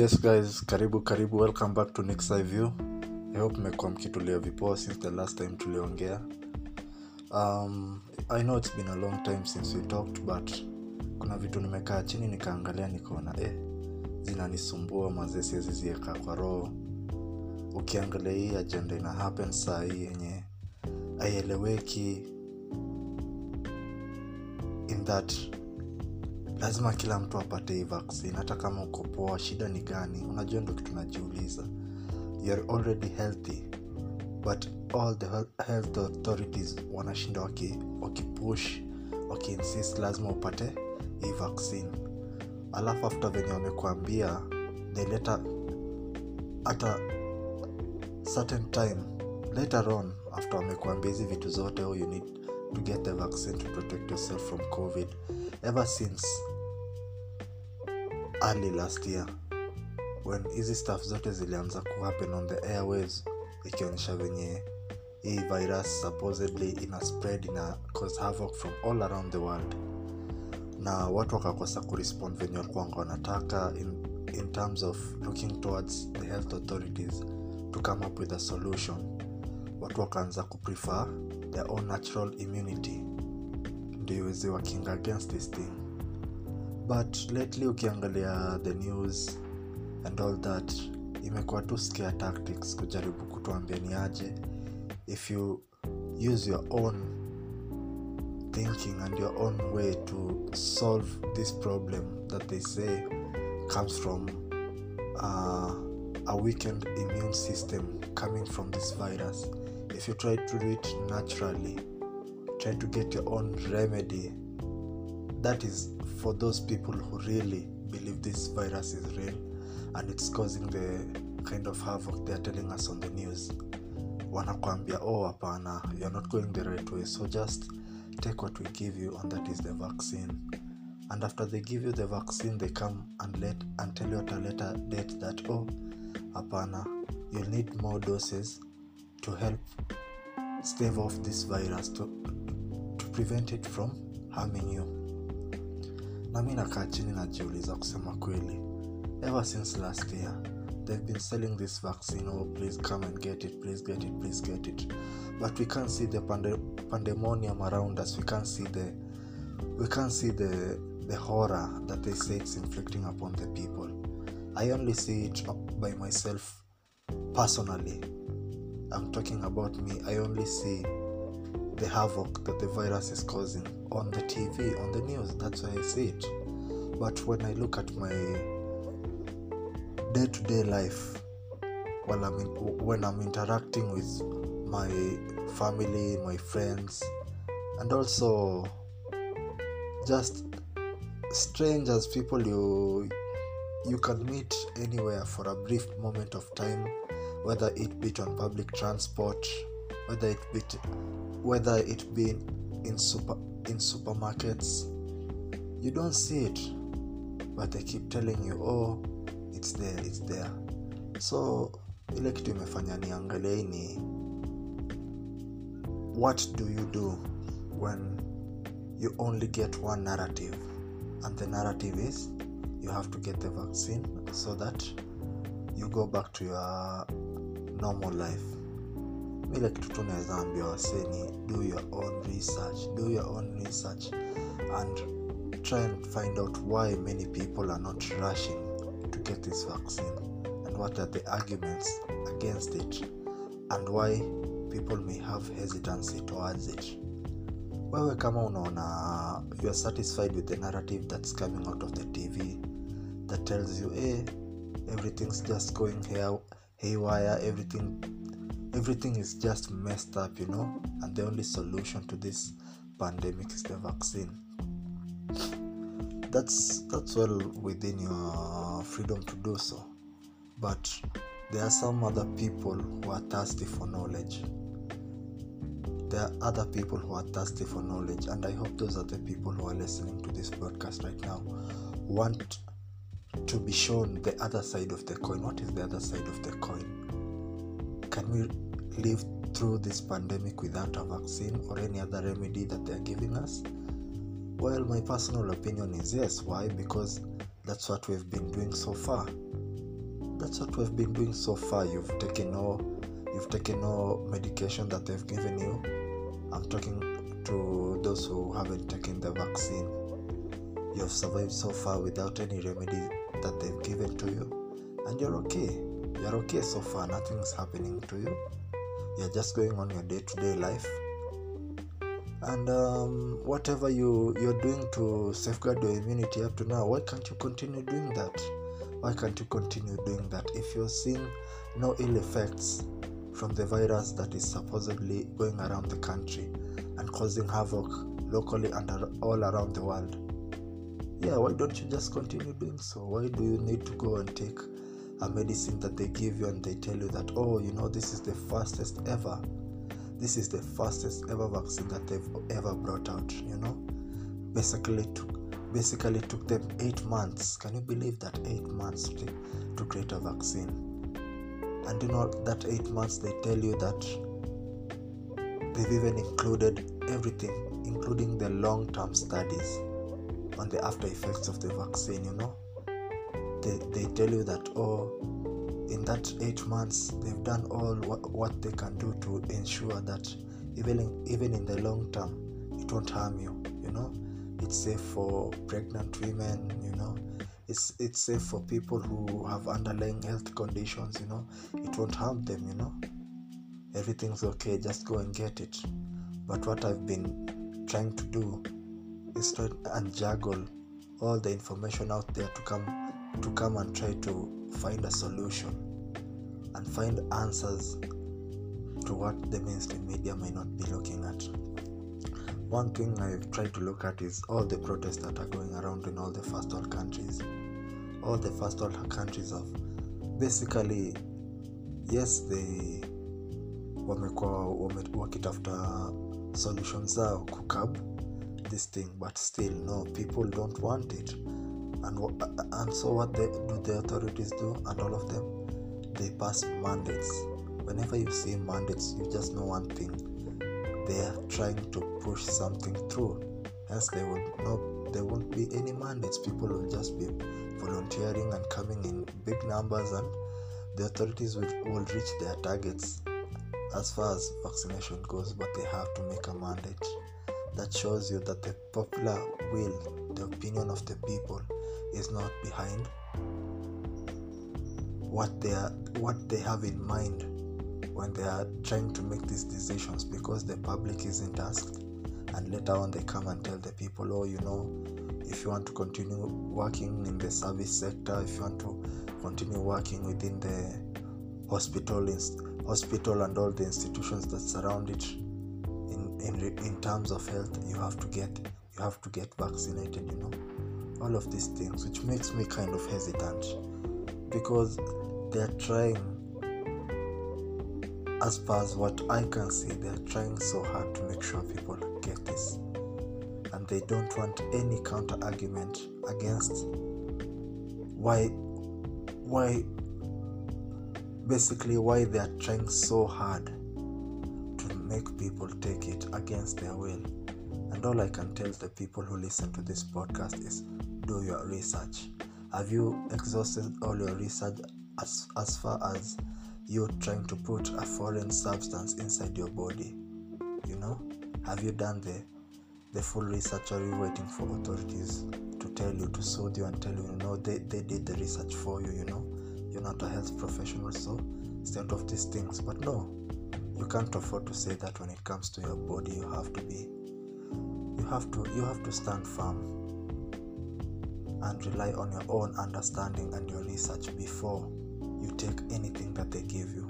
yes guys karibu karibu. Welcome back to next view. I hope mmekuwa mkitulia vipoa since the last time tuliongea. Um, i know it's been a long time since we talked but kuna vitu nimekaa chini nikaangalia nikaona eh, zinanisumbua mazee siwezizieka kwa roho. Ukiangalia hii ajenda ina happen saa hii yenye aieleweki in that lazima kila mtu apate hii vaccine hata kama uko poa shida ni gani? Unajua ndo kitu najiuliza. Youare already healthy but all the health- authorities wanashinda waki- wakipush wakiinsist lazima upate hii vaccine. Alafu after venye wamekuambia theleta hata certain time later on after wamekuambia hizi vitu zote oh, you need to get the vaccine to protect yourself from covid ever since early last year when hizi staff zote zilianza kuhappen on the airways ikionyesha venye hii virus supposedly ina spread ina cause havoc from all around the world. Na watu wakakosa kurespond venye walikuwanga wanataka in, in terms of looking towards the health authorities to come up with a solution. Watu wakaanza kuprefer their own natural immunity ndio iweze wakinga against this thing but lately ukiangalia the news and all that imekuwa tu scare tactics kujaribu kutuambia ni aje. If you use your own thinking and your own way to solve this problem that they say comes from uh, a weakened immune system coming from this virus. If you try to do it naturally try to get your own remedy. That is for those people who really believe this virus is real and it's causing the kind of havoc they're telling us on the news. Wanakwambia oh hapana you're not going the right way. So just take what we give you and that is the vaccine. And after they give you the vaccine they come and let and tell you at a later date that oh hapana you'll need more doses to help stave off this virus to prevent it from harming you. Na mi najiuliza kusema kweli. Ever since last year they've been selling this vaccine. Oh please come and get it please get it please get it. But we can't see the pande- pandemonium around us. We can't see the we can't see the the horror that they say it's inflicting upon the people. I only see it by myself personally. I'm talking about me. I only see the havoc that the virus is causing on the tv on the news that's why i see it. But when i look at my day-to-day life while I'm in, when i'm interacting with my family my friends and also just strangers people you you can meet anywhere for a brief moment of time whether it be on public transport whether it be whether it be in super in supermarkets you don't see it but they keep telling you oh it's there it's there. So ile kitu imefanya niangalia hii ni what do you do when you only get one narrative? And the narrative is you have to get the vaccine so that you go back to your normal life ile kitu tu naweza ambia waseni do your own research do your own research and try and find out why many people are not rushing to get this vaccine and what are the arguments against it and why people may have hesitancy towards it. Wewe kama unaona you are satisfied with the narrative that's coming out of the tv that tells you hey, everything's just going hay- haywire everything everything is just messed up you know and the only solution to this pandemic is the vaccine. That's that's well within your freedom to do so. But there are some other people who are thirsty for knowledge. There are other people who are thirsty for knowledge and i hope those are the people who are listening to this podcast right now. Want to be shown the other side of the coin. What is the other side of the coin can we live through this pandemic without a vaccine or any other remedy that they're giving us? Well my personal opinion is yes. Why? Because that's what we've been doing so far. That's what we've been doing so far. You've taken no you've taken no medication that they've given you. I'm talking to those who haven't taken the vaccine. You have survived so far without any remedy that they've given to you and you're okay you're okay so far. Nothing's happening to you. You're just going on your day-to-day life. And um, whatever you you're doing to safeguard your immunity up to now why can't you continue doing that? Why can't you continue doing that? If you're seeing no ill effects from the virus that is supposedly going around the country and causing havoc locally and all around the world. Yeah why don't you just continue doing so? Why do you need to go and take a medicine that they give you and they tell you that oh you know this is the fastest ever. This is the fastest ever vaccine that they've ever brought out you know? Basically took basically took them eight months. Can you believe that? Eight months to, to create a vaccine. And you know that eight months they tell you that they've even included everything including the long-term studies on the after effects of the vaccine you know they, they tell you that oh in that eight months they've done all what, what they can do to ensure that even in, even in the long term it won't harm you you know? It's safe for pregnant women you know? It's it's safe for people who have underlying health conditions you know? It won't harm them you know? Everything's okay just go and get it. But what i've been trying to do is try and juggle all the information out there to come to come and try to find a solution and find answers to what the mainstream media may not be looking at. One thing I've tried to look at is all the protests that are going around in all the first world countries. All the first world countries have basically, yes, they wamekuwa wakitafuta solutions zao kukab this thing but still no people don't want it and and so what they, do the authorities do and all of them they pass mandates. Whenever you see mandates you just know one thing. They are trying to push something through. Hence they will not there won't be any mandates. People will just be volunteering and coming in big numbers and the authorities will, will reach their targets as far as vaccination goes but they have to make a mandate. That shows you that the popular will the opinion of the people is not behind. What they are what they have in mind when they are trying to make these decisions because the public isn't asked and later on they come and tell the people oh you know if you want to continue working in the service sector if you want to continue working within the hospital hospital and all the institutions that surround it in in in terms of health you have to get you have to get vaccinated you know all of these things which makes me kind of hesitant because they're trying as far as what i can see they're trying so hard to make sure people get this and they don't want any counter argument against why why basically why they are trying so hard to make people take it against their will. And all i can tell the people who listen to this podcast is do your research? Have you exhausted all your research as, as far as you trying to put a foreign substance inside your body? You know have you done the the full research are you waiting for authorities to tell you to soothe you and tell you you know they, they did the research for you you know? You're not a health professional so stay out of these things. But no you can't afford to say that when it comes to your body you have to be you have to you have to stand firm and rely on your own understanding and your research before you take anything that they give you.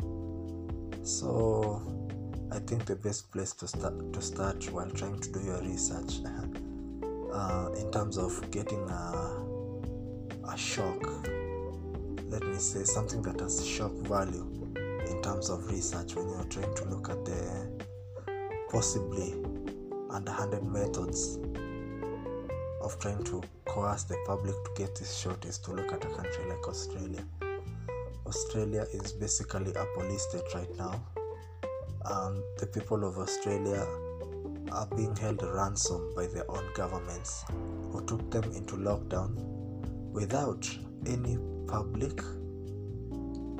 So i think the best place to start to start while trying to do your research uh, in terms of getting a, a shock let me say something that has shock value in terms of research when you're trying to look at the possibly underhanded methods of trying to coerce the public to get this shot is to look at a country like Australia. Australia is basically a police state right now, and the people of Australia are being held ransom by their own governments who took them into lockdown without any public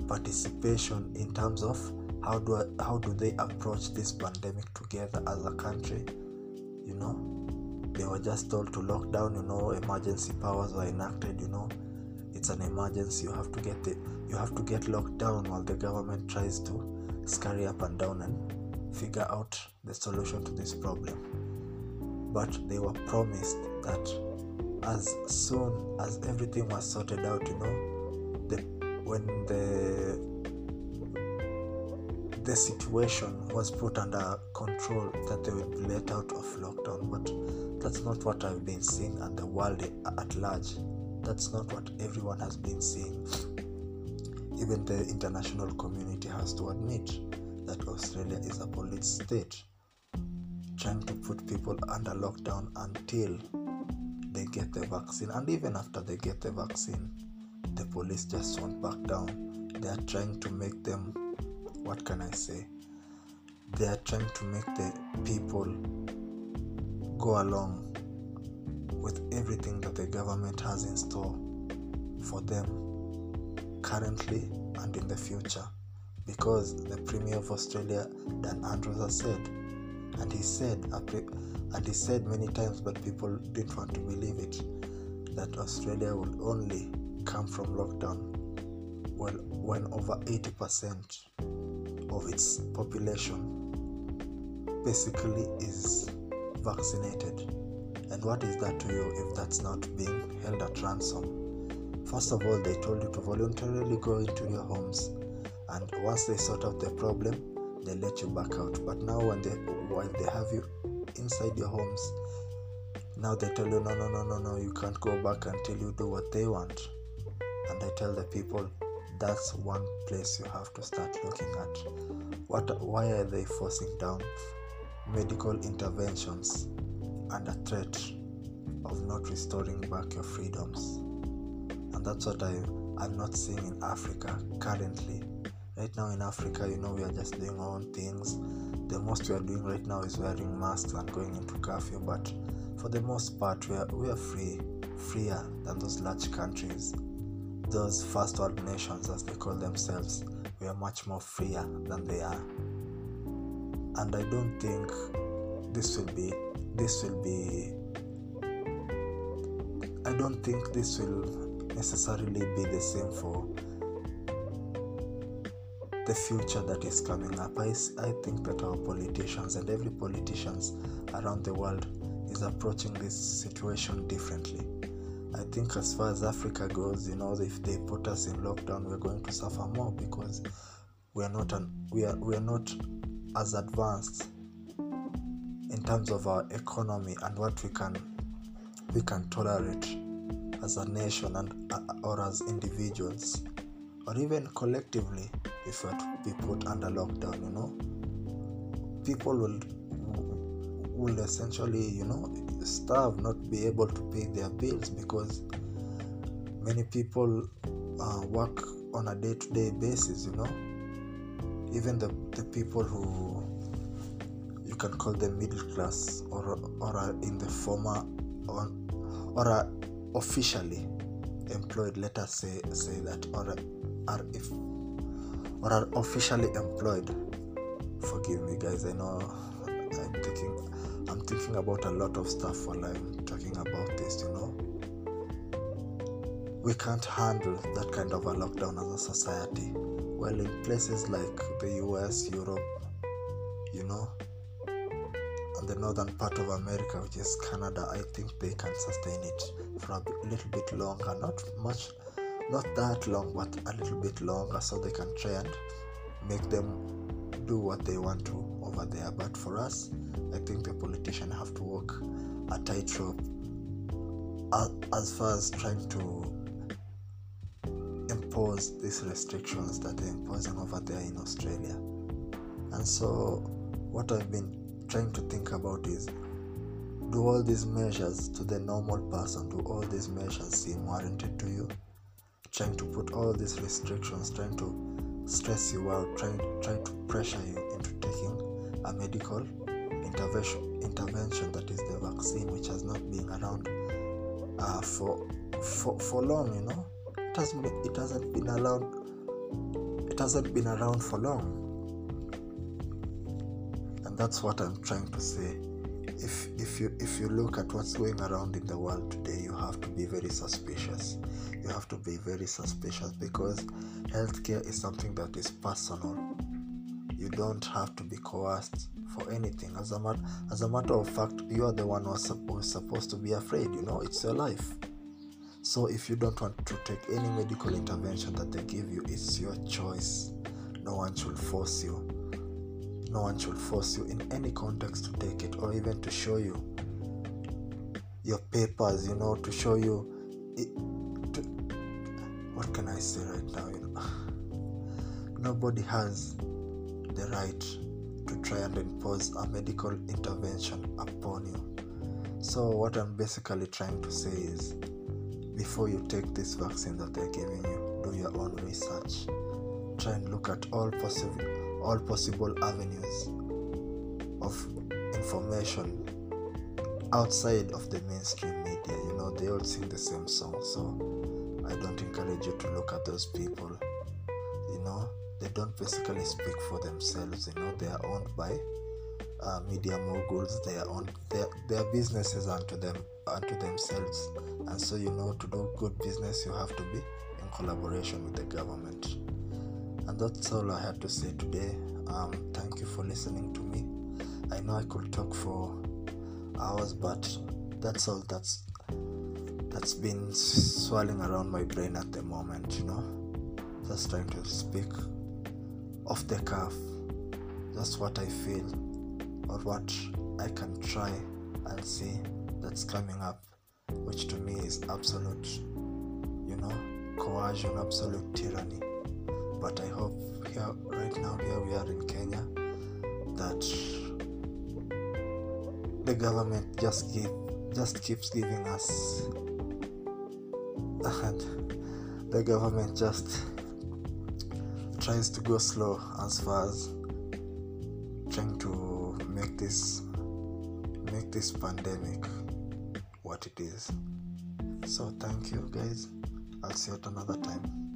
participation in terms of how do how do they approach this pandemic together as a country you know they were just told to lock down you know emergency powers were enacted you know. It's an emergency you have to get it you have to get locked down while the government tries to scurry up and down and figure out the solution to this problem. But they were promised that as soon as everything was sorted out you know the when the the situation was put under control that they would be let out of lockdown but that's not what i've been seeing and the world at large. That's not what everyone has been seeing. Even the international community has to admit that australia is a police state trying to put people under lockdown until they get the vaccine. And even after they get the vaccine the police just won't back down. They are trying to make them what can I say? They are trying to make the people go along with everything that the government has in store for them currently and in the future because the Premier of Australia, Dan Andrews, has said, and he said, and he said many times, but people didn't want to believe it, that Australia will only come from lockdown well when over 80% of its population basically is vaccinated. And what is that to you if that's not being held at ransom? First of all, they told you to voluntarily go into your homes, and once they sort out the problem, they let you back out. But now, when they while they have you inside your homes, now they tell you no, no, no, no, no, you can't go back until you do what they want. And I tell the people that's one place you have to start looking at what why are they forcing down medical interventions under threat of not restoring back your freedoms? And that's what I, i'm not seeing in africa currently. Right now in africa you know we are just doing our own things. The most we are doing right now is wearing masks and going into curfew but for the most part we are, we are free freer than those large countries those first world nations, as they call themselves, were much more freer than they are. And I don't think this will be this will be I don't think this will necessarily be the same for the future that is coming up. I, I think that our politicians and every politicians around the world is approaching this situation differently I think as far as Africa goes, you know, if they put us in lockdown, we're going to suffer more because we are not an, we are we are not as advanced in terms of our economy and what we can we can tolerate as a nation and uh, or as individuals or even collectively if we're to be put under lockdown you know. People will will essentially you know starve, not be able to pay their bills because many people uh, work on a day to day basis, you know. Even the, the people who you can call them middle class or, or are in the former or, or are officially employed, let us say, say that, or are, if, or are officially employed. Forgive me, guys, I know I'm taking I'm thinking about a lot of stuff while I'm talking about this, you know. We can't handle that kind of a lockdown as a society. Well, in places like the US, Europe, you know, and the northern part of America, which is Canada, I think they can sustain it for a little bit longer. Not much, not that long, but a little bit longer, so they can try and make them do what they want to over there. But for us, I think the politicians have to walk a tightrope as far as trying to impose these restrictions that they're imposing over there in Australia. And so, what I've been trying to think about is do all these measures to the normal person, do all these measures seem warranted to you? Trying to put all these restrictions, trying to stress you out, trying, trying to pressure you a medical intervention intervention that is the vaccine which has not been around uh, for, for for long you know? It has it hasn't been allowed hasn't been around for long. And that's what i'm trying to say. If if you if you look at what's going around in the world today you have to be very suspicious. You have to be very suspicious because healthcare is something that is personal don't have to be coerced for anything. As a, mat- as a matter of fact you are the one who's, who's supposed to be afraid you know it's your life. So if you don't want to take any medical intervention that they give you it's your choice. No one should force you. No one should force you in any context to take it or even to show you your papers you know to show you it, to, what can i say right now you know? Nobody has the right to try and impose a medical intervention upon you. So what i'm basically trying to say is before you take this vaccine that they're giving you do your own research. Try and look at all possible all possible avenues of information outside of the mainstream media. You know they all sing the same song so i don't encourage you to look at those people they don't basically speak for themselves you know they are owned by uh, media moguls they are owned their, their businesses unto them unto themselves. And so you know to do good business you have to be in collaboration with the government. And that's all i had to say today. Um, thank you for listening to me. I know i could talk for hours but that's all that's that's been swirling around my brain at the moment you know. Just trying to speak off the cuff just what i feel or what i can try and see that's coming up which to me is absolute you know coercion absolute tyranny. But I hope here right now here we are in Kenya that the government just give just keeps giving us and the government just tries to go slow as far as trying to make this make this pandemic what it is. So thank you guys. I'll see you at another time